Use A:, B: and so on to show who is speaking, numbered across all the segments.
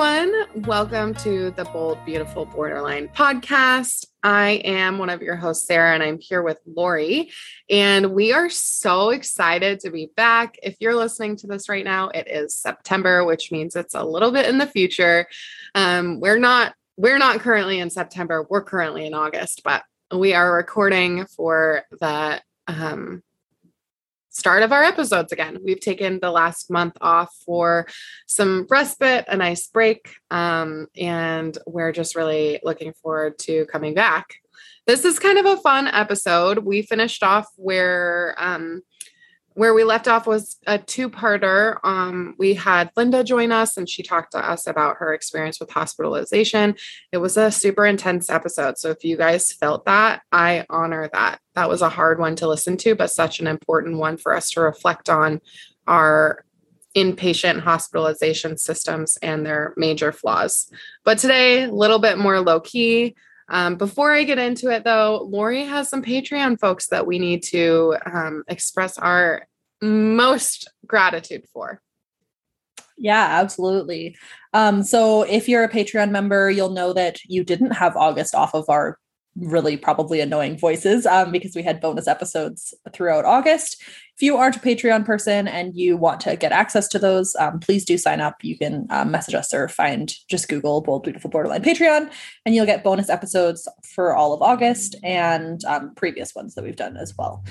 A: Everyone. Welcome to the Bold, Beautiful Borderline podcast. I am one of your hosts, Sarah, and I'm here with Lori. And we are so excited to be back. If you're listening to this right now, it is September, which means it's a little bit in the future. Um, we're not we're not currently in September. We're currently in August, but we are recording for the um, start of our episodes again. We've taken the last month off for some respite, a nice break, um, and we're just really looking forward to coming back. This is kind of a fun episode. We finished off where um, where we left off was a two-parter. Um, we had Linda join us, and she talked to us about her experience with hospitalization. It was a super intense episode. So if you guys felt that, I honor that. That was a hard one to listen to, but such an important one for us to reflect on our inpatient hospitalization systems and their major flaws. But today, a little bit more low key. Um, before I get into it, though, Lori has some Patreon folks that we need to um, express our most gratitude for.
B: Yeah, absolutely. Um, so if you're a Patreon member, you'll know that you didn't have August off of our really probably annoying voices um, because we had bonus episodes throughout August. If you aren't a Patreon person and you want to get access to those, um, please do sign up. You can um, message us or find just Google Bold Beautiful Borderline Patreon, and you'll get bonus episodes for all of August and um, previous ones that we've done as well.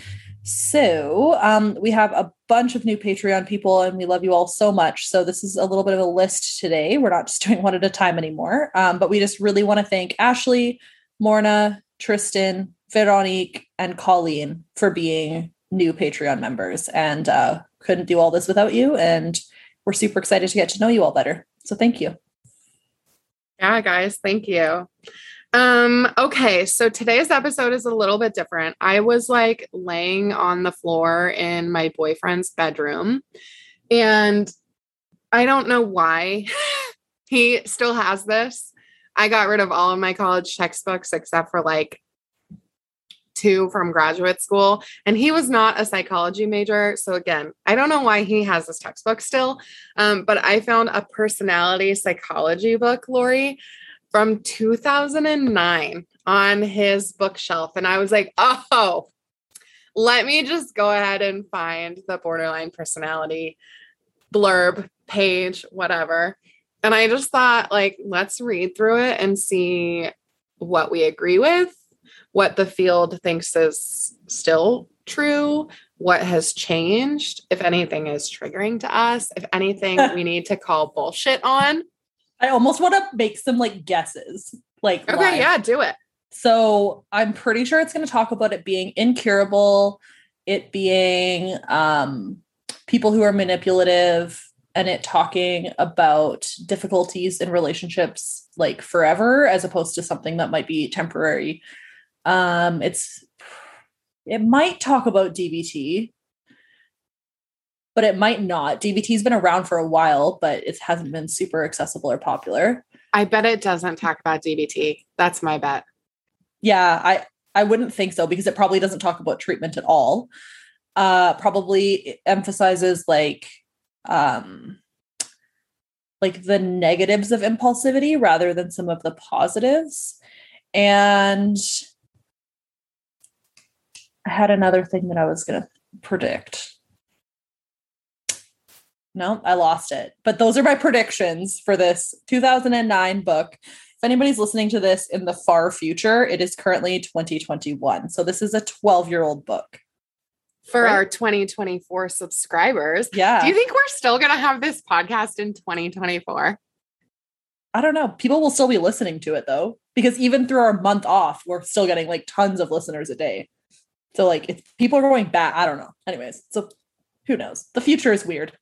B: So um, we have a bunch of new Patreon people, and we love you all so much. So this is a little bit of a list today. We're not just doing one at a time anymore, um, but we just really want to thank Ashley, Morna, Tristan, Veronique, and Colleen for being new Patreon members. And uh, couldn't do all this without you. And we're super excited to get to know you all better. So thank you.
A: Yeah, guys, thank you. Um, okay, so today's episode is a little bit different. I was like laying on the floor in my boyfriend's bedroom, and I don't know why he still has this. I got rid of all of my college textbooks except for like two from graduate school. And he was not a psychology major. So, again, I don't know why he has this textbook still. Um, but I found a personality psychology book, Lori, from 2009 on his bookshelf. And I was like, oh, let me just go ahead and find the borderline personality blurb page, whatever. And I just thought, like, let's read through it and see what we agree with, what the field thinks is still true, what has changed, if anything is triggering to us, if anything we need to call bullshit on.
B: I almost want to make some like guesses. Like,
A: okay, live. yeah, do it.
B: So I'm pretty sure it's going to talk about it being incurable, it being um, people who are manipulative, and it talking about difficulties in relationships like forever as opposed to something that might be temporary. Um it's it might talk about dbt but it might not. Dbt's been around for a while but it hasn't been super accessible or popular.
A: I bet it doesn't talk about dbt that's my bet.
B: Yeah i i wouldn't think so because it probably doesn't talk about treatment at all. Uh probably emphasizes like um like the negatives of impulsivity rather than some of the positives. And i had another thing that i was going to predict. No i lost it. But those are my predictions for this 2009 book. If anybody's listening to this in the far future it is currently 2021 so this is a 12 year old book
A: for right? our 2024 subscribers.
B: Yeah.
A: Do you think we're still going to have this podcast in 2024?
B: I don't know. People will still be listening to it though, because even through our month off, we're still getting like tons of listeners a day. So like if people are going back, I don't know. Anyways, so who knows? The future is weird.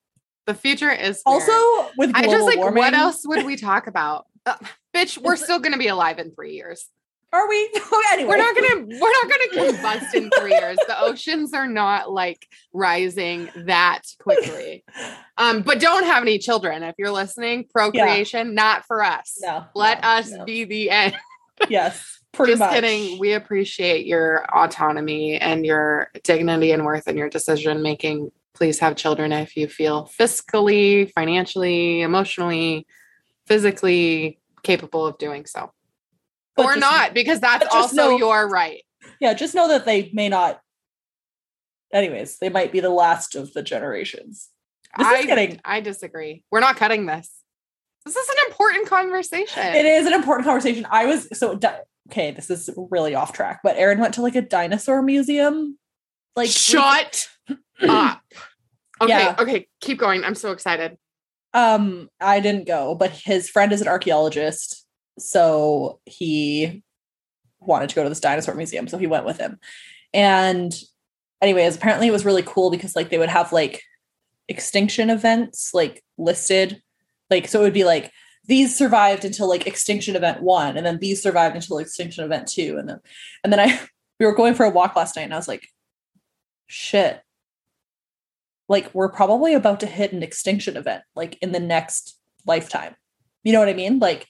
A: The future is
B: weird. also with I just like warming,
A: what else would we talk about? Uh, bitch, we're still going to be alive in 3 years.
B: Are we? anyway,
A: we're not gonna we're not gonna combust in three years. The oceans are not like rising that quickly. Um, but don't have any children. If you're listening, procreation yeah. not for us.
B: No,
A: let
B: no,
A: us
B: no.
A: be the end.
B: yes,
A: just
B: much.
A: kidding. We appreciate your autonomy and your dignity and worth and your decision making. Please have children if you feel fiscally, financially, emotionally physically capable of doing so.
B: But
A: or
B: just-
A: not, because that's also
B: know-
A: your right.
B: Yeah, just know that they may not. Anyways, they might be the last of the generations. This
A: I,
B: getting.
A: I disagree. We're not cutting this. This is an important conversation.
B: It is an important conversation. I was so di- okay. This is really off track, but Aaron went to like a dinosaur museum. Like
A: Shut up. Okay,
B: Yeah.
A: okay, keep going. I'm so excited.
B: Um, I didn't go, but his friend is an archaeologist, so he wanted to go to this dinosaur museum, so he went with him. And anyways, apparently it was really cool because like they would have like extinction events like listed. Like so it would be like these survived until like extinction event 1 and then these survived until extinction event 2 and then and then I we were going for a walk last night and I was like shit like we're probably about to hit an extinction event like in the next lifetime. You know what I mean? Like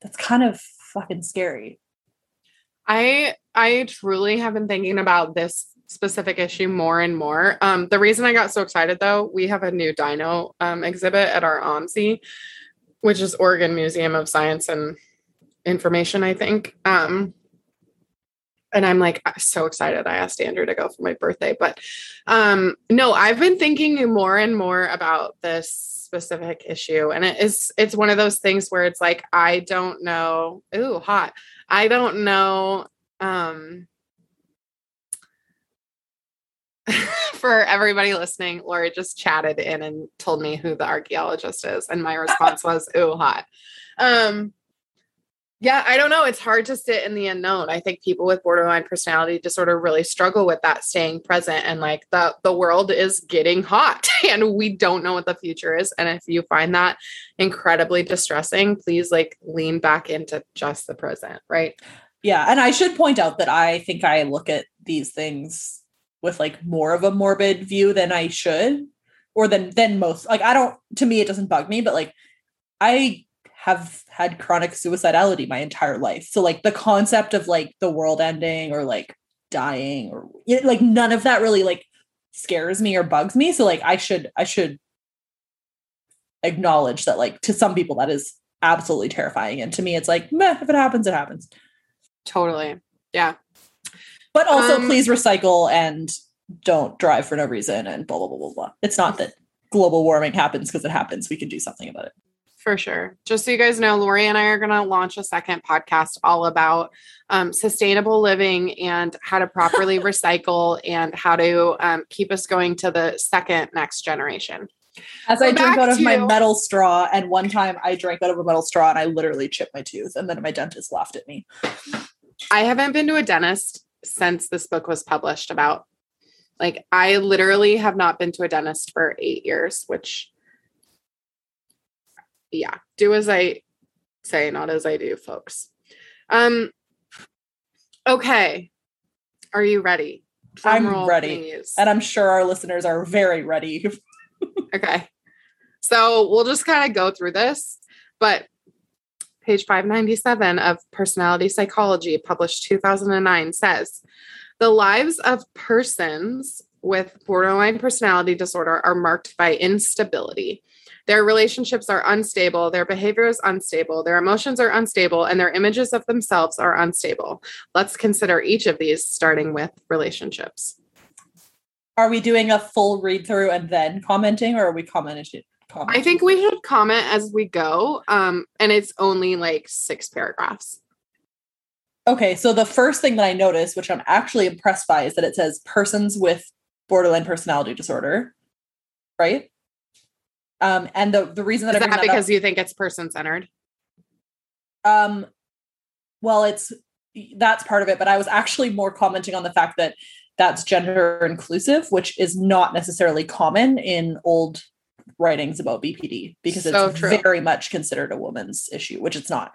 B: that's kind of fucking scary.
A: I I truly have been thinking about this specific issue more and more. Um, the reason I got so excited though, we have a new dino um, exhibit at our OMSI, which is Oregon Museum of Science and Information, I think. Um, and I'm like so excited. I asked Andrew to go for my birthday, but um, no, I've been thinking more and more about this specific issue, and it is it's one of those things where it's like I don't know. Ooh, hot. I don't know. Um, for everybody listening, Lori just chatted in and told me who the archaeologist is, and my response was, "Ooh, hot." Um, yeah, I don't know. It's hard to sit in the unknown. I think people with borderline personality disorder really struggle with that staying present and like the the world is getting hot and we don't know what the future is. And if you find that incredibly distressing, please like lean back into just the present, right?
B: Yeah, and I should point out that I think I look at these things with like more of a morbid view than I should or than than most. Like I don't to me it doesn't bug me, but like I have had chronic suicidality my entire life. So like the concept of like the world ending or like dying or like none of that really like scares me or bugs me. So like I should I should acknowledge that like to some people that is absolutely terrifying and to me it's like meh, if it happens it happens.
A: Totally. Yeah.
B: But also,
A: Um,
B: please recycle and don't drive for no reason and blah, blah, blah, blah, blah. It's not that global warming happens because it happens. We can do something about it.
A: For sure. Just so you guys know, Lori and I are going to launch a second podcast all about um, sustainable living and how to properly recycle and how to um, keep us going to the second next generation.
B: As
A: So
B: I drink out of my metal straw, and one time I drank out of a metal straw and I literally chipped my tooth, and then my dentist laughed at me.
A: I haven't been to a dentist since this book was published about. Like, I literally have not been to a dentist for eight years, which, yeah, do as I say, not as I do, folks. Um, okay. Are you ready?
B: I'm ready.
A: please.
B: And I'm sure our listeners are very ready.
A: Okay. So we'll just kind of go through this, but page 597 of Personality Psychology, published 2009, says the lives of persons with borderline personality disorder are marked by instability. Their relationships are unstable, their behavior is unstable, their emotions are unstable, and their images of themselves are unstable. Let's consider each of these, starting with relationships.
B: Are we doing a full read through and then commenting, or are we commenting?
A: I think we should comment as we go. Um, and it's only like six paragraphs.
B: Okay, so the first thing that I noticed, which I'm actually impressed by, is that it says persons with borderline personality disorder, right? Um, and the the reason that
A: Is
B: I bring
A: that
B: that up-
A: because you think it's person centered?
B: Um, well, it's that's part of it, but I was actually more commenting on the fact that that's gender inclusive, which is not necessarily common in old writings about BPD because
A: So
B: it's
A: true.
B: very much considered a woman's issue, which it's not.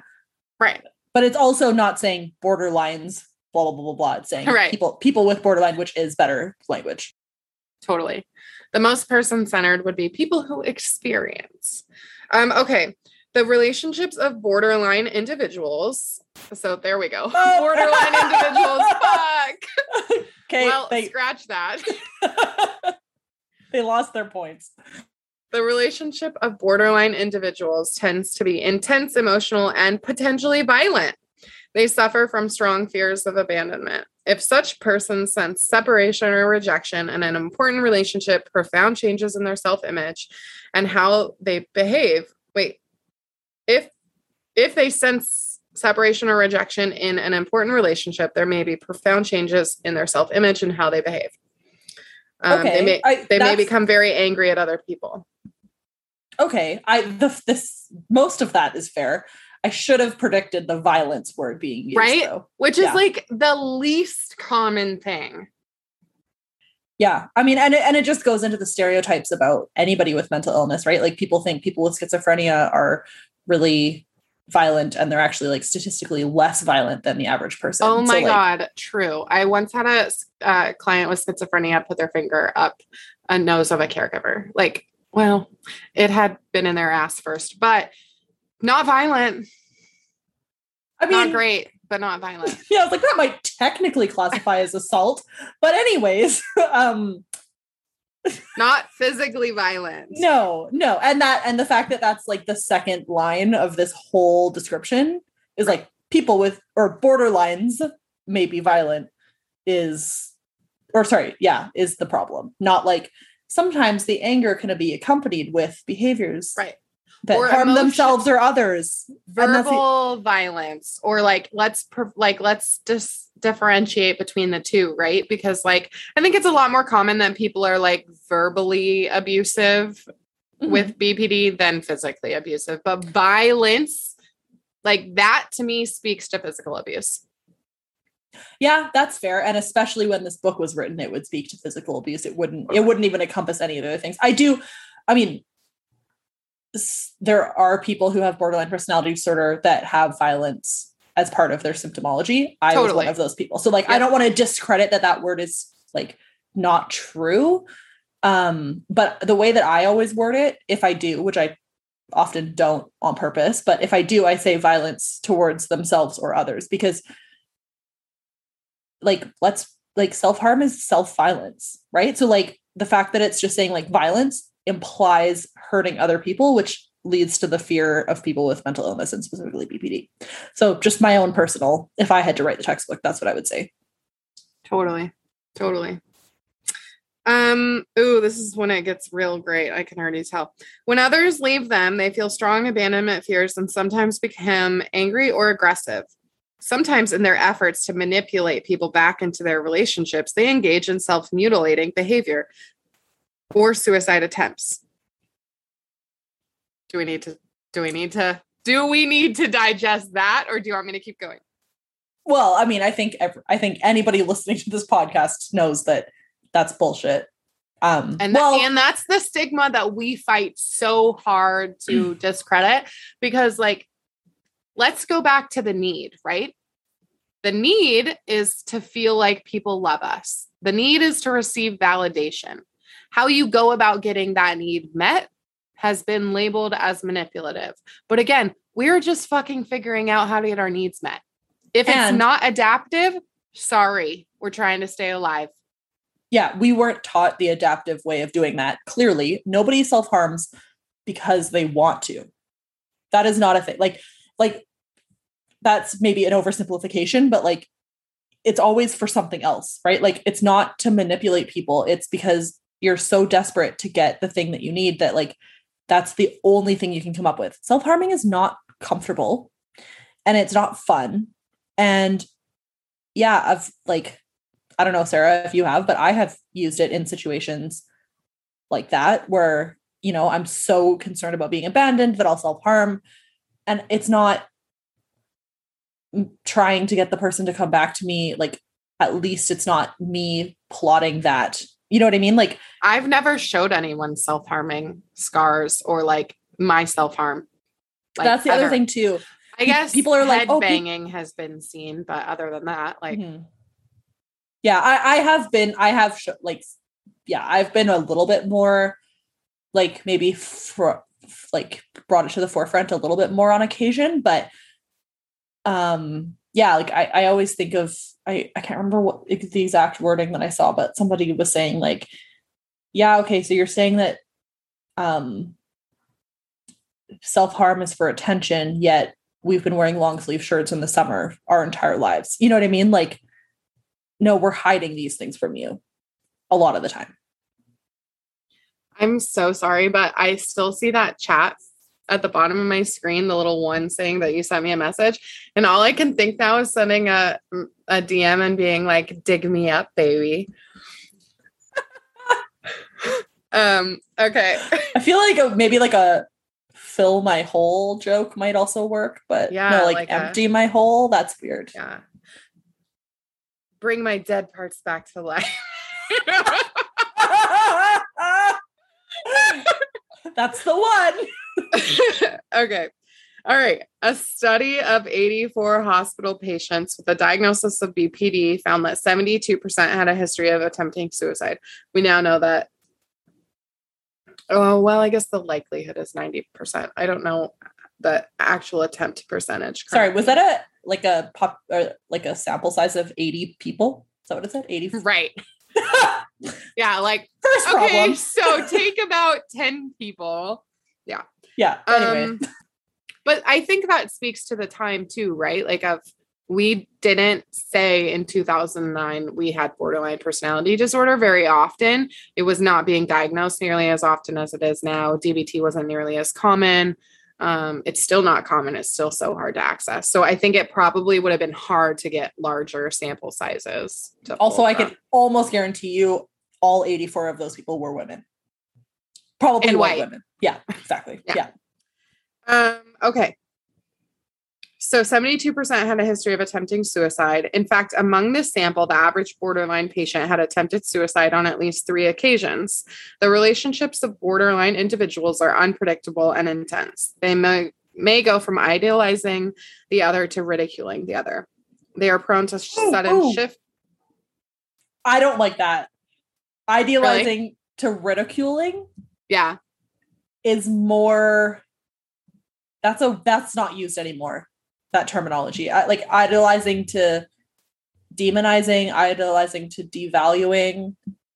A: Right.
B: But it's also not saying borderlines, blah blah blah blah blah. It's saying
A: Right.
B: people people with borderline, which is better language.
A: Totally. The most person centered would be people who experience. Um, okay. The relationships of borderline individuals. So there we go.
B: Oh.
A: Borderline individuals. Fuck.
B: Okay,
A: well,
B: they
A: scratch that.
B: they lost their points.
A: The relationship of borderline individuals tends to be intense, emotional, and potentially violent. They suffer from strong fears of abandonment. If such persons sense separation or rejection in an important relationship, profound changes in their self image and how they behave. Wait, if if they sense separation or rejection in an important relationship, there may be profound changes in their self image and how they behave. Um,
B: Okay,
A: They may
B: I-
A: they may become very angry at other people.
B: Okay, I the this most of that is fair. I should have predicted the violence word being used,
A: Right?
B: though.
A: which is like the least common thing.
B: Yeah, I mean, and it, and it just goes into the stereotypes about anybody with mental illness, right? Like people think people with schizophrenia are really violent, and they're actually like statistically less violent than the average person.
A: Oh
B: So,
A: my
B: like,
A: god, true. I once had a uh, client with schizophrenia put their finger up a nose of a caregiver. Like, well, it had been in their ass first, but not violent.
B: I mean,
A: not great, but not violent.
B: yeah, I was like that might technically classify as assault, but anyways, um,
A: not physically violent.
B: no, no, and that and the fact that that's like the second line of this whole description is like people with or borderlines may be violent is or sorry, yeah, is the problem. Not like sometimes the anger can be accompanied with behaviors
A: Right.
B: That
A: Or
B: harm
A: emotion-
B: themselves or others.
A: Verbal violence or like let's like let's just differentiate between the two right because like i think it's a lot more common that people are like verbally abusive
B: Mhm.
A: with bpd than physically abusive but violence like that to me speaks to physical abuse
B: Yeah, that's fair. And especially when this book was written, it would speak to physical abuse. It wouldn't, it wouldn't even encompass any of the other things. I do, I mean, there are people who have borderline personality disorder that have violence as part of their symptomology. I was one of those people. So like, I don't want to discredit that that word is like not true. Um, but the way that I always word it, if I do, which I often don't on purpose, but if I do, I say violence towards themselves or others because like let's like self-harm is self-violence right so like the fact that it's just saying like violence implies hurting other people which leads to the fear of people with mental illness and specifically bpd so just my own personal if i had to write the textbook that's what i would say.
A: Totally. Totally. Um ooh this is when it gets real great i can already tell. When others leave them they feel strong abandonment fears and sometimes become angry or aggressive. Sometimes in their efforts to manipulate people back into their relationships they engage in self-mutilating behavior or suicide attempts. Do we need to do we need to do we need to digest that or do you want me to keep going?
B: Well i mean i think i think anybody listening to this podcast knows that that's bullshit. Um
A: and
B: well
A: and that's the stigma that we fight so hard to discredit because like let's go back to the need right? The need is to feel like people love us. The need is to receive validation how you go about getting that need met has been labeled as manipulative but again we're just fucking figuring out how to get our needs met if it's not adaptive sorry we're trying to stay alive
B: yeah, we weren't taught the adaptive way of doing that. Clearly, nobody self harms because they want to. That is not a thing. Like, like that's maybe an oversimplification, but like it's always for something else, right? Like it's not to manipulate people. It's because you're so desperate to get the thing that you need that like that's the only thing you can come up with. Self harming is not comfortable and it's not fun. And yeah, I've like I don't know, Sarah, if you have, but I have used it in situations like that where, you know, I'm so concerned about being abandoned that I'll self harm. And it's not trying to get the person to come back to me. Like, at least it's not me plotting that. You know what I mean? Like,
A: I've never showed anyone self harming scars or like my self harm.
B: that's the other thing, too.
A: I guess
B: people are like, "Oh,
A: banging has been seen, but other than that, like
B: Mhm. yeah i i have been i have sh- like yeah i've been a little bit more like maybe for like brought it to the forefront a little bit more on occasion but um yeah like i i always think of i i can't remember what the exact wording that i saw but somebody was saying like yeah okay so you're saying that um, self harm is for attention, yet we've been wearing long sleeve shirts in the summer our entire lives. You know what I mean? Like, no, we're hiding these things from you a lot of the time.
A: I'm so sorry, but I still see that chat at the bottom of my screen, the little one saying that you sent me a message. And all I can think now is sending a, a DM and being like, dig me up, baby. um, okay.
B: I feel like a, maybe like a fill my hole joke might also work, but yeah, no, like, like empty a, my hole. That's weird.
A: Yeah. Bring my dead parts back to life.
B: That's the one.
A: okay. All right. A study of 84 hospital patients with a diagnosis of BPD found that 72% had a history of attempting suicide. We now know that. Oh, well, I guess the likelihood is 90%. I don't know the actual attempt percentage.
B: Currently. Sorry, was that a like a pop or like a sample size of 80 people? Is that what it said? 80?
A: Right. yeah, like
B: first problem. Okay,
A: so take about 10 people. Yeah.
B: Yeah. Anyway. Um,
A: but I think that speaks to the time too, right? Like of we didn't say in 2009 we had borderline personality disorder very often. It was not being diagnosed nearly as often as it is now. DBT wasn't nearly as common um, it's still not common. It's still so hard to access. So I think it probably would have been hard to get larger sample sizes.
B: also, I can almost guarantee you all 84 of those people were women. Probably and white women. Yeah, exactly. Yeah.
A: yeah. Um, okay. So 72% had a history of attempting suicide. In fact, among this sample, the average borderline patient had attempted suicide on at least three occasions. The relationships of borderline individuals are unpredictable and intense. They may, may go from idealizing the other to ridiculing the other. They are prone to sudden ooh. shift.
B: I don't like that. Idealizing really? to ridiculing.
A: Yeah.
B: Is more that's a that's not used anymore that terminology. I, like idolizing to demonizing, idolizing to devaluing.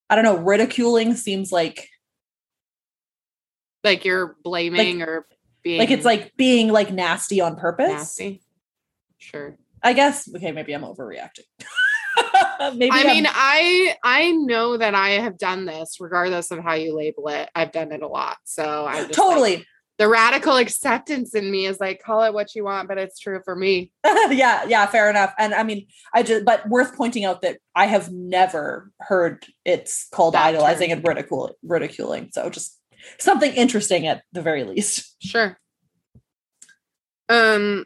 B: I don't know, ridiculing seems like
A: like you're blaming like, or being
B: like it's like being like nasty on purpose.
A: Nasty. Sure.
B: I guess okay, maybe I'm overreacting.
A: maybe I mean, I'm... I I know that I have done this regardless of how you label it. I've done it a lot. So I
B: totally
A: like, the radical acceptance in me is like call it what you want but it's true for me
B: yeah yeah fair enough and i mean i just but worth pointing out that i have never heard it's called that idolizing term. and ridicule ridiculing so just something interesting at the very least
A: sure um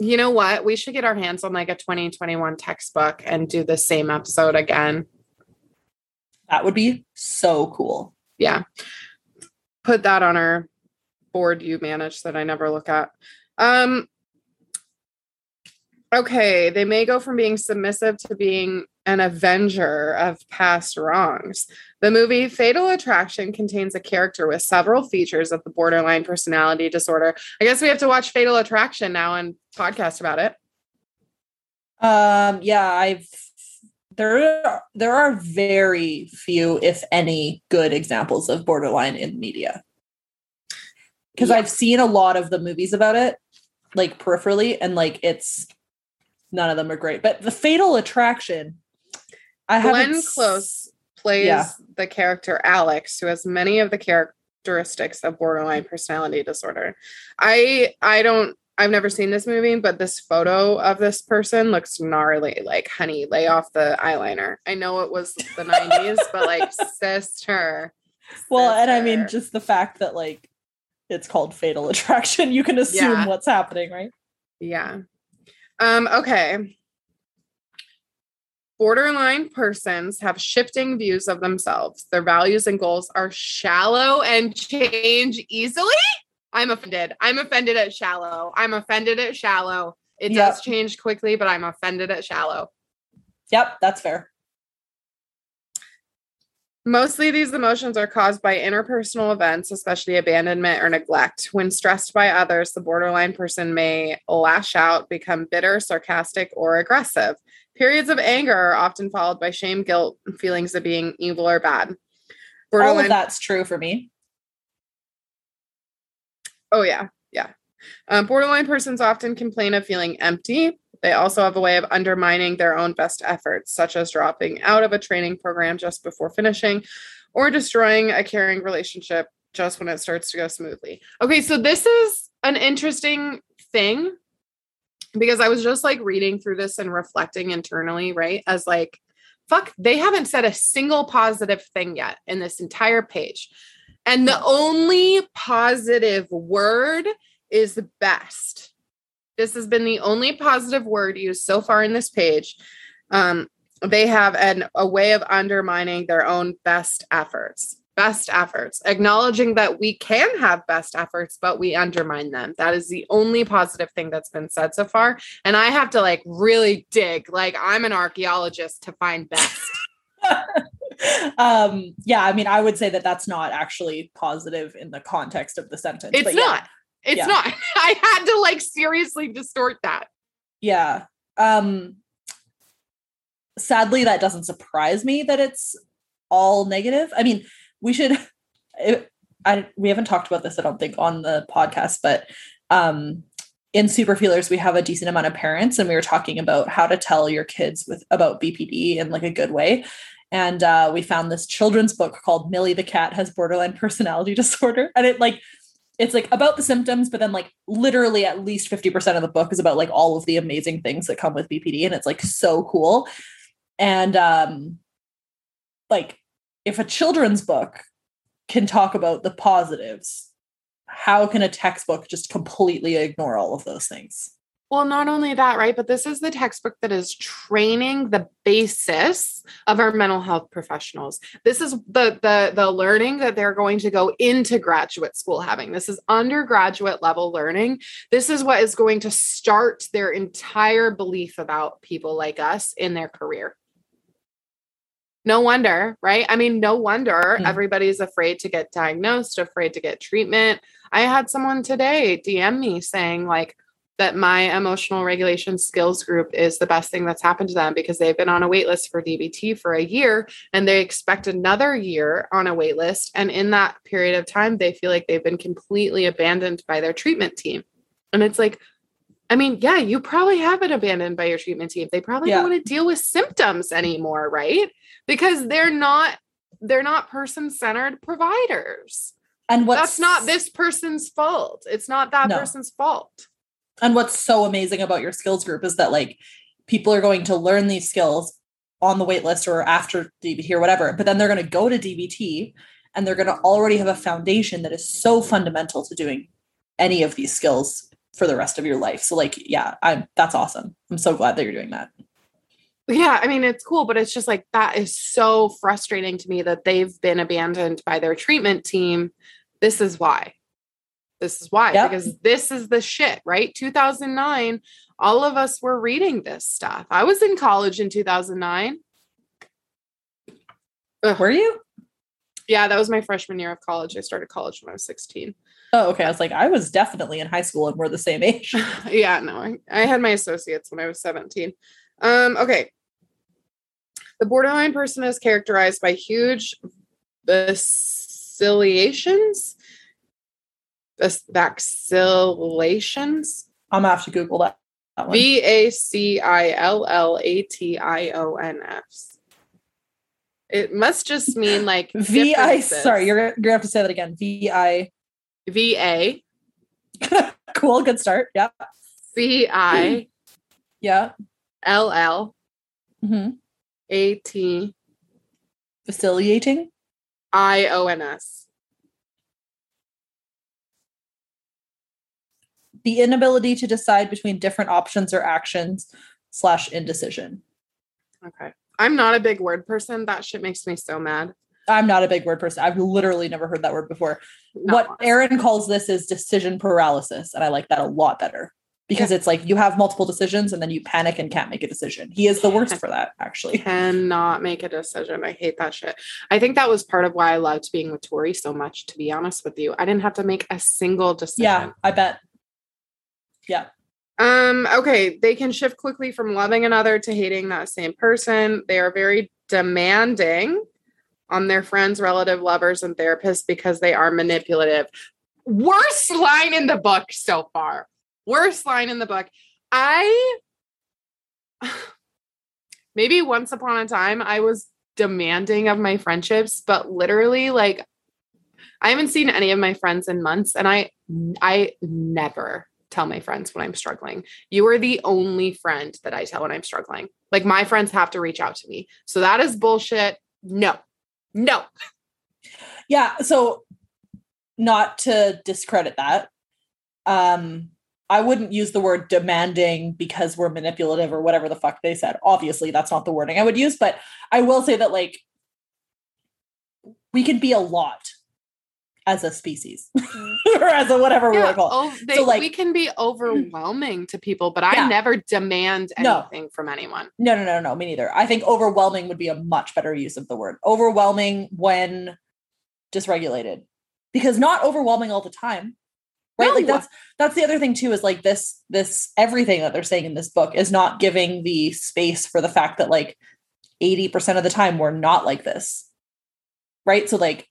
A: you know what we should get our hands on like a 2021 textbook and do the same episode again
B: that would be so cool
A: yeah put that on our board you manage that I never look at. Um, okay, they may go from being submissive to being an avenger of past wrongs. The movie Fatal Attraction contains a character with several features of the borderline personality disorder. I guess we have to watch Fatal Attraction now and podcast about it.
B: Um, yeah, I've there are, there are very few, if any, good examples of borderline in media. Because yeah. I've seen a lot of the movies about it, like peripherally, and like it's none of them are great. But the Fatal Attraction,
A: I have Glenn Close plays yeah. the character Alex, who has many of the characteristics of borderline personality disorder. I I don't I've never seen this movie, but this photo of this person looks gnarly. Like, honey, lay off the eyeliner. I know it was the 90s, but like, sister.
B: Well, and I mean, just the fact that like it's called Fatal Attraction, you can assume yeah. what's happening, right?
A: Yeah. Um, okay. Borderline persons have shifting views of themselves. Their values and goals are shallow and change easily. I'm offended. I'm offended at shallow. I'm offended at shallow. It yep. does change quickly, but I'm offended at shallow.
B: Yep, that's fair.
A: Mostly these emotions are caused by interpersonal events, especially abandonment or neglect. When stressed by others, the borderline person may lash out, become bitter, sarcastic, or aggressive. Periods of anger are often followed by shame, guilt, and feelings of being evil or bad.
B: All of that's true for me.
A: Oh yeah, yeah. Um, borderline persons often complain of feeling empty. They also have a way of undermining their own best efforts, such as dropping out of a training program just before finishing, or destroying a caring relationship just when it starts to go smoothly. Okay, so this is an interesting thing because I was just like reading through this and reflecting internally, right? As like, fuck, they haven't said a single positive thing yet in this entire page. And the only positive word is the best. This has been the only positive word used so far in this page. Um, they have an, a way of undermining their own best efforts best efforts, acknowledging that we can have best efforts, but we undermine them. That is the only positive thing that's been said so far. And I have to like really dig, like, I'm an archaeologist to find best.
B: um yeah i mean i would say that that's not actually positive in the context of the sentence
A: it's not it's yeah. not i had to like seriously distort that
B: yeah um sadly that doesn't surprise me that it's all negative i mean we should it, I, we haven't talked about this i don't think on the podcast but um in super feelers we have a decent amount of parents and we were talking about how to tell your kids with about bpd in like a good way. And uh, we found this children's book called millie the cat has borderline personality disorder. And it like it's like about the symptoms but then like literally at least 50% of the book is about like all of the amazing things that come with bpd and it's like so cool. And um like if a children's book can talk about the positives, how can a textbook just completely ignore all of those things?
A: Well, not only that, right? But this is the textbook that is training the basis of our mental health professionals. This is the the the learning that they're going to go into graduate school having. This is undergraduate level learning. This is what is going to start their entire belief about people like us in their career. No wonder, right? I mean, no wonder mm. everybody's afraid to get diagnosed, afraid to get treatment. I had someone today DM me saying, like, that my emotional regulation skills group is the best thing that's happened to them because they've been on a wait list for DBT for a year and they expect another year on a wait list. And in that period of time, they feel like they've been completely abandoned by their treatment team. And it's like, I mean, yeah, you probably have been abandoned by your treatment team. They probably yeah. don't want to deal with symptoms anymore, right? Because they're not they're not person-centered providers. And what's that's not this person's fault. It's not that no. person's fault.
B: And what's so amazing about your skills group is that like people are going to learn these skills on the wait list or after DBT or whatever, but then they're going to go to DBT and they're going to already have a foundation that is so fundamental to doing any of these skills for the rest of your life. So like, yeah, I'm that's awesome. I'm so glad that you're doing that
A: yeah, I mean, it's cool, but it's just like that is so frustrating to me that they've been abandoned by their treatment team. This is why. This is why, yep. because this is the shit, right? 2009, all of us were reading this stuff. I was in college in 2009.
B: Ugh. Were you?
A: Yeah, that was my freshman year of college. I started college when I was 16.
B: Oh, okay. I was like, I was definitely in high school and we're the same age.
A: yeah, no, I, I had my associates when I was 17. Um, okay. The borderline person is characterized by huge vacillations. Vacillations.
B: I'm gonna have to Google that.
A: V A C I L L A T I O N S. It must just mean like
B: V I. Sorry, you're, you're gonna have to say that again. V I.
A: V A.
B: cool. Good start. Yeah.
A: C I.
B: Yeah.
A: L L.
B: Mm-hmm.
A: A T
B: facilitating
A: I O N S.
B: The inability to decide between different options or actions slash indecision.
A: Okay. I'm not a big word person. That shit makes me so mad.
B: I'm not a big word person. I've literally never heard that word before. Not what Aaron calls this is decision paralysis. And I like that a lot better because yeah. it's like you have multiple decisions and then you panic and can't make a decision. He is the worst for that, actually.
A: Cannot make a decision. I hate that shit. I think that was part of why I loved being with Tori so much, to be honest with you. I didn't have to make a single decision.
B: Yeah, I bet. Yeah.
A: Um, okay. They can shift quickly from loving another to hating that same person. They are very demanding on their friends, relative, lovers, and therapists because they are manipulative. Worst line in the book so far. Worst line in the book. I maybe once upon a time I was demanding of my friendships, but literally like I haven't seen any of my friends in months and I I never tell my friends when I'm struggling. You are the only friend that I tell when I'm struggling. Like my friends have to reach out to me. So that is bullshit. No. No.
B: Yeah, so not to discredit that. Um I wouldn't use the word demanding because we're manipulative or whatever the fuck they said. Obviously, that's not the wording I would use, but I will say that like we can be a lot as a species or as a whatever yeah, we want to call
A: it. Oh, they, so like we can be overwhelming to people, but I never demand anything no. from anyone.
B: No, no, no, no, me neither. I think overwhelming would be a much better use of the word. Overwhelming when dysregulated. Because not overwhelming all the time right no. like that's that's the other thing too is like this this everything that they're saying in this book is not giving the space for the fact that like 80% of the time we're not like this. Right? So like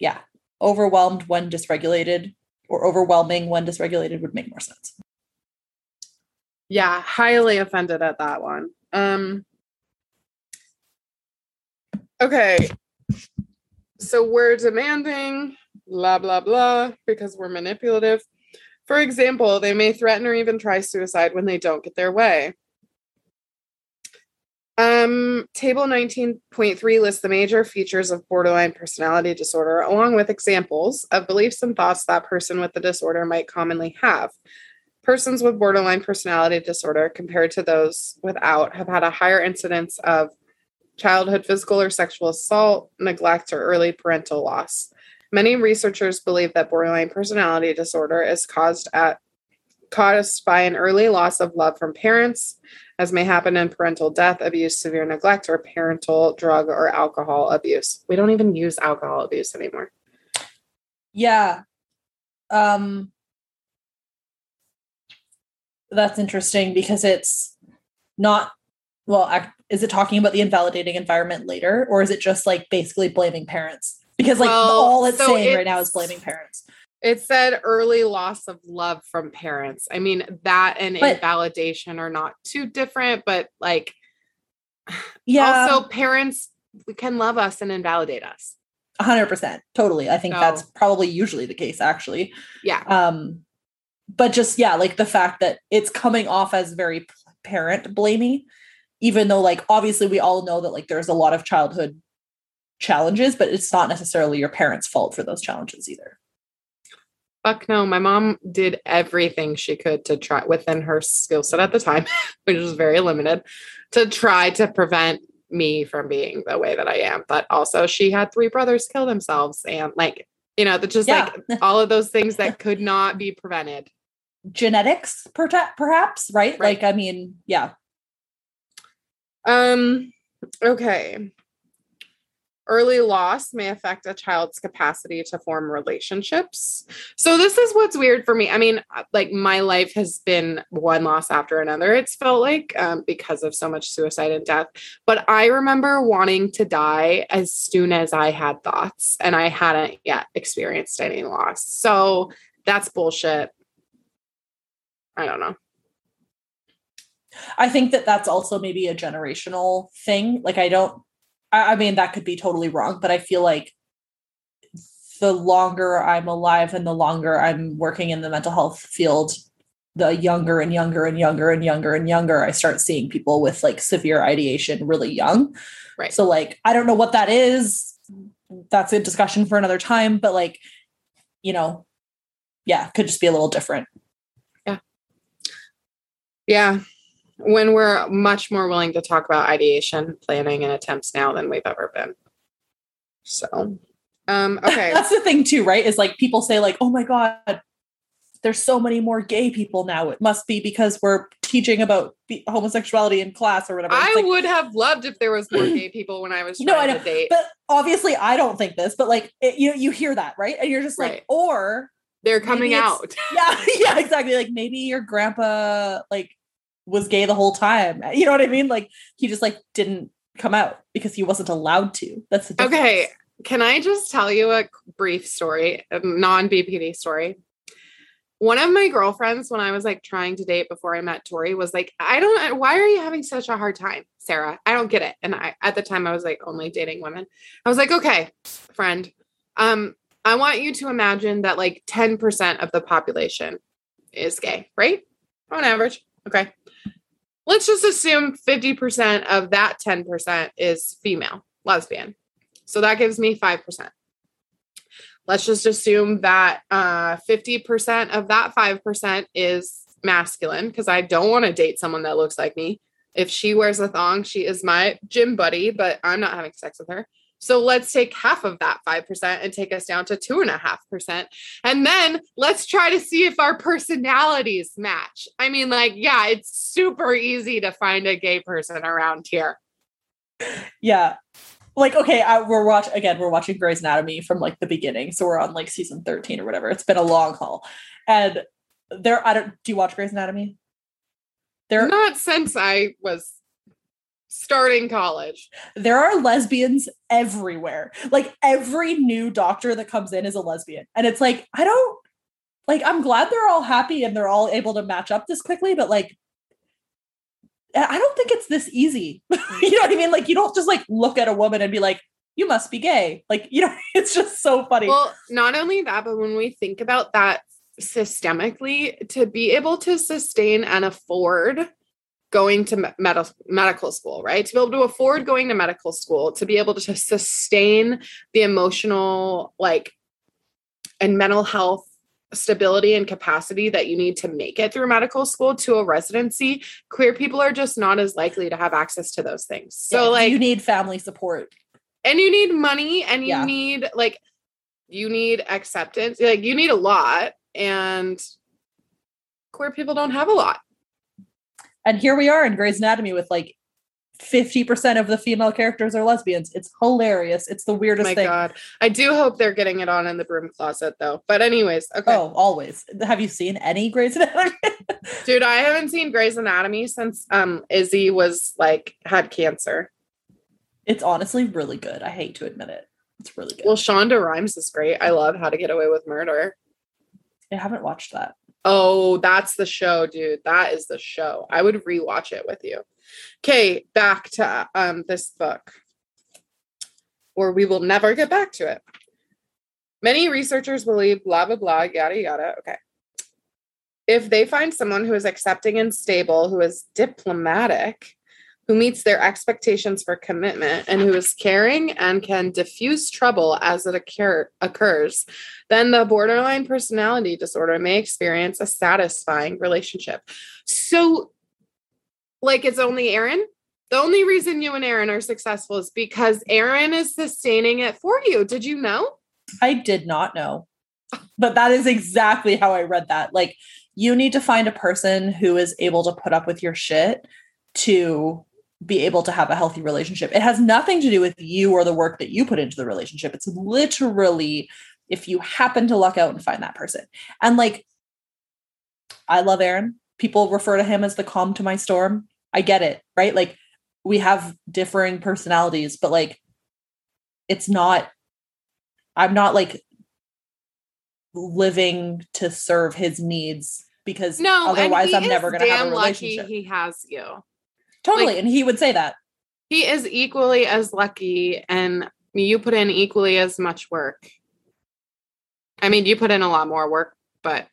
B: yeah overwhelmed when dysregulated or overwhelming when dysregulated would make more sense.
A: Yeah highly offended at that one. Um okay. So we're demanding blah, blah, blah, because we're manipulative. For example, they may threaten or even try suicide when they don't get their way. Um, table 19.3 lists the major features of borderline personality disorder, along with examples of beliefs and thoughts that person with the disorder might commonly have. Persons with borderline personality disorder, compared to those without, have had a higher incidence of childhood physical or sexual assault, neglect, or early parental loss. Many researchers believe that borderline personality disorder is caused at caused by an early loss of love from parents, as may happen in parental death, abuse, severe neglect, or parental drug or alcohol abuse. We don't even use alcohol abuse anymore.
B: Yeah. Um that's interesting because it's not well is it talking about the invalidating environment later or is it just like basically blaming parents because like well, all it's so saying it's, right now is blaming parents.
A: It said early loss of love from parents. I mean, that and but, invalidation are not too different, but like, yeah. Also, parents can love us and invalidate us.
B: 100% totally i think so, that's probably usually the case actually
A: yeah
B: um but just yeah like the fact that it's coming off as very parent blamey even though like obviously we all know that like there's a lot of childhood challenges, but it's not necessarily your parents' fault for those challenges either.
A: Fuck no. My mom did everything she could to try within her skill set at the time, which was very limited, to try to prevent me from being the way that I am. But also, she had three brothers kill themselves and, like, you know, just yeah. like all of those things that could not be prevented.
B: Genetics, perhaps, right? right? Like, I mean, yeah.
A: Um, okay. Early loss may affect a child's capacity to form relationships. So, this is what's weird for me. I mean, uh, like, my life has been one loss after another, it's felt like um, because of so much suicide and death. But I remember wanting to die as soon as I had thoughts, and I hadn't yet experienced any loss. So, that's bullshit. I don't know.
B: I think that that's also maybe a generational thing. Like, I don't I, I mean, that could be totally wrong, but I feel like the longer I'm alive and the longer I'm working in the mental health field, the younger and younger and younger and younger and younger I start seeing people with like severe ideation really young.
A: Right.
B: So like I don't know what that is. That's a discussion for another time, but like you know, yeah, could just be a little different.
A: Yeah. Yeah when we're much more willing to talk about ideation, planning, and attempts now than we've ever been. So, um, okay.
B: That's the thing too, right? Is like people say, like, oh my God, there's so many more gay people now. It must be because we're teaching about homosexuality in class or whatever.
A: It's I like, would have loved if there was more gay people when I was trying no, I know, to date.
B: But obviously, I don't think this. But like, it, you you hear that, right? And you're just right. like, or
A: they're coming out.
B: Yeah, yeah, exactly. Like maybe your grandpa like was gay the whole time. You know what I mean? Like he just like didn't come out because he wasn't allowed to. That's the difference.
A: Okay. Can I just tell you a brief story, a non BPD story? One of my girlfriends, when I was like trying to date before I met Tori, was like, I don't, why are you having such a hard time, Sarah? I don't get it. And I, at the time, I was like only dating women. I was like, okay, friend, um, I want you to imagine that like 10% of the population is gay, right? On average. Okay. Let's just assume 50% of that 10% is female, lesbian. So that gives me 5%. Let's just assume that uh, 50% of that 5% is masculine because I don't want to date someone that looks like me. If she wears a thong, she is my gym buddy, but I'm not having sex with her. So let's take half of that 5% and take us down to 2.5%. And then let's try to see if our personalities match. I mean, like, yeah, it's super easy to find a gay person around here.
B: Yeah. Like, okay, I, we're watch again, we're watching Grey's Anatomy from like the beginning. So we're on like season 13 or whatever. It's been a long haul. And there, I don't, do you watch Grey's Anatomy?
A: There, not since I was starting college.
B: There are lesbians everywhere. Like every new doctor that comes in is a lesbian. And it's like, I don't like I'm glad they're all happy and they're all able to match up this quickly, but like I don't think it's this easy. you know what I mean? Like you don't just like look at a woman and be like, you must be gay. Like, you know, it's just so funny.
A: Well, not only that, but when we think about that systemically, to be able to sustain and afford going to med- medical school, right? To be able to afford going to medical school, to be able to sustain the emotional, like, and mental health stability and capacity that you need to make it through medical school to a residency, queer people are just not as likely to have access to those things. So, yeah, like,
B: you need family support
A: and you need money and you yeah. need, like, you need acceptance. Like, you need a lot, and queer people don't have a lot.
B: And here we are in Grey's Anatomy with like 50% of the female characters are lesbians. It's hilarious. It's the weirdest My thing. God.
A: I do hope they're getting it on in the broom closet though. But anyways, okay.
B: Oh, always. Have you seen any Grey's Anatomy?
A: Dude, I haven't seen Grey's Anatomy since um Izzy was like had cancer.
B: It's honestly really good. I hate to admit it. It's really good.
A: Well, Shonda Rhimes is great. I love How to Get Away with Murder.
B: I haven't watched that.
A: Oh, that's the show, dude. That is the show. I would rewatch it with you. Okay, back to um this book. Or we will never get back to it. Many researchers believe blah blah blah yada yada. Okay. If they find someone who is accepting and stable, who is diplomatic, who meets their expectations for commitment and who is caring and can diffuse trouble as it occur- occurs, then the borderline personality disorder may experience a satisfying relationship. So, like, it's only Aaron. The only reason you and Aaron are successful is because Aaron is sustaining it for you. Did you know?
B: I did not know. But that is exactly how I read that. Like, you need to find a person who is able to put up with your shit to be able to have a healthy relationship. It has nothing to do with you or the work that you put into the relationship. It's literally if you happen to luck out and find that person. And like, I love Aaron. People refer to him as the calm to my storm. I get it, right? Like, we have differing personalities, but like, it's not, I'm not like living to serve his needs because no, otherwise I'm never going to have a relationship.
A: he has you.
B: Totally. Like, and he would say that.
A: He is equally as lucky and you put in equally as much work. I mean, you put in a lot more work, but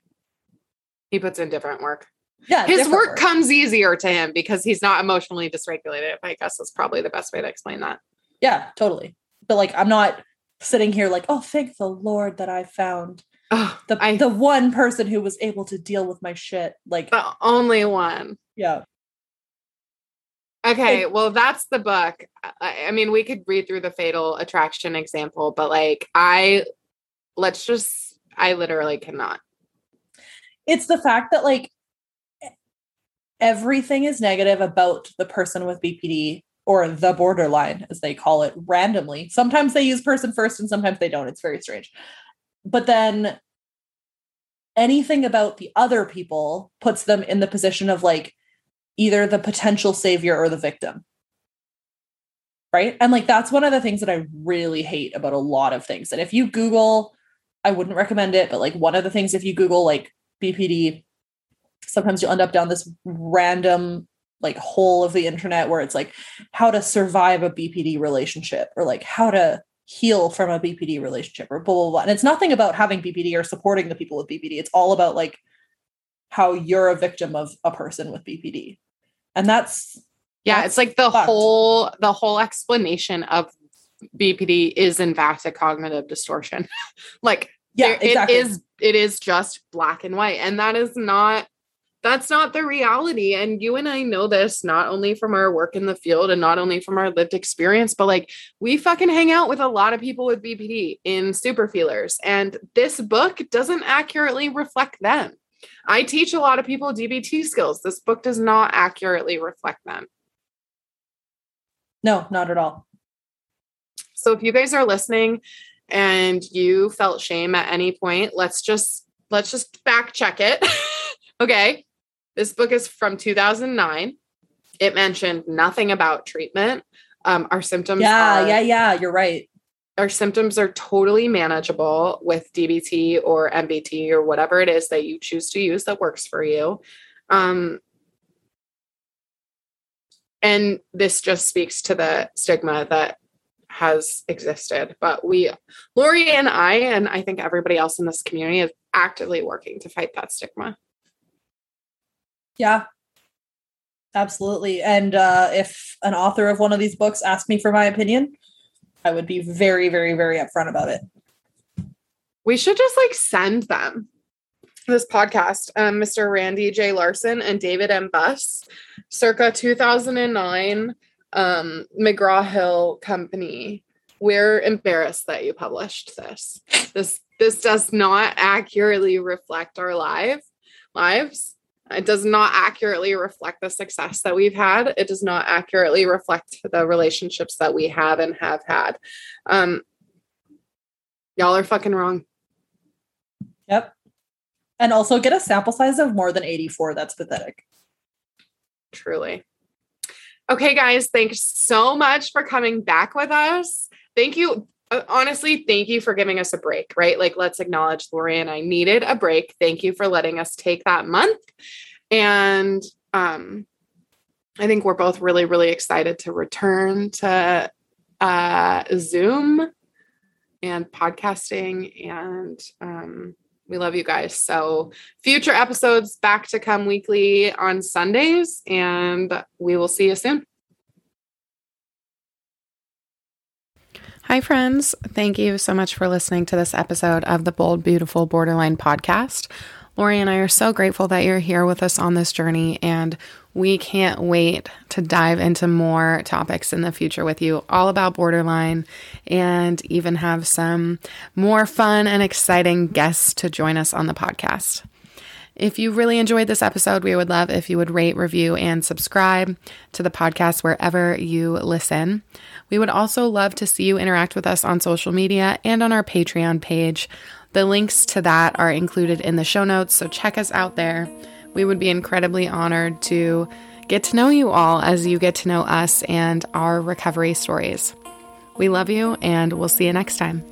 A: he puts in different work. Yeah. His work, work comes easier to him because he's not emotionally dysregulated. I guess is probably the best way to explain that.
B: Yeah, totally. But like, I'm not sitting here like, oh, thank the Lord that I found oh, the I, the one person who was able to deal with my shit. Like
A: the only one.
B: Yeah.
A: Okay, well, that's the book. I, mean, we could read through the fatal attraction example, but like, I let's just, I literally cannot.
B: It's the fact that like everything is negative about the person with BPD or the borderline, as they call it, randomly. Sometimes they use person first and sometimes they don't. It's very strange. But then anything about the other people puts them in the position of like, either the potential savior or the victim. right? And like that's one of the things that I really hate about a lot of things. And if you Google, I wouldn't recommend it, but like one of the things if you Google like BPD, sometimes you'll end up down this random like hole of the internet where it's like how to survive a BPD relationship or like how to heal from a BPD relationship or blah blah blah. And it's nothing about having BPD or supporting the people with BPD. It's all about like how you're a victim of a person with BPD. And that's
A: yeah, it's like the fucked. whole the whole explanation of BPD is in fact a cognitive distortion. like yeah, exactly. it is it is just black and white and that is not that's not the reality and you and I know this not only from our work in the field and not only from our lived experience but like we fucking hang out with a lot of people with BPD in super feelers and this book doesn't accurately reflect them. I teach a lot of people DBT skills. This book does not accurately reflect them.
B: No, not at all.
A: So if you guys are listening and you felt shame at any point, let's just let's just fact check it. okay. This book is from 2009. It mentioned nothing about treatment. Um, our symptoms.
B: Yeah, are, yeah, yeah. You're right.
A: Our symptoms are totally manageable with DBT or MBT or whatever it is that you choose to use that works for you. Um, and this just speaks to the stigma that has existed but we lori and i and i think everybody else in this community is actively working to fight that stigma.
B: Yeah. Absolutely. And uh, if an author of one of these books asked me for my opinion i would be very very very upfront about it
A: we should just like send them this podcast, um, Mr. Randy J. Larsen and David M. Buss, circa 2009, um, McGraw Hill Company. We're embarrassed that you published this. This this does not accurately reflect our life lives. It does not accurately reflect the success that we've had. It does not accurately reflect the relationships that we have and have had. Um, y'all are fucking wrong.
B: Yep. And also get a sample size of more than 84. That's pathetic.
A: Truly. Okay, guys, thanks so much for coming back with us. Thank you. Uh, honestly, thank you for giving us a break, right? Like, let's acknowledge Lori and I needed a break. Thank you for letting us take that month. And um, I think we're both really, really excited to return to uh, Zoom and podcasting and um, we love you guys. So, future episodes back to come weekly on Sundays, and we will see you soon. Hi, friends. Thank you so much for listening to this episode of the Bold, Beautiful Borderline podcast. Lori and I are so grateful that you're here with us on this journey, and we can't wait to dive into more topics in the future with you, all about borderline, and even have some more fun and exciting guests to join us on the podcast. If you really enjoyed this episode, we would love if you would rate, review, and subscribe to the podcast wherever you listen. We would also love to see you interact with us on social media and on our Patreon page. The links to that are included in the show notes, so check us out there. We would be incredibly honored to get to know you all as you get to know us and our recovery stories. We love you, and we'll see you next time.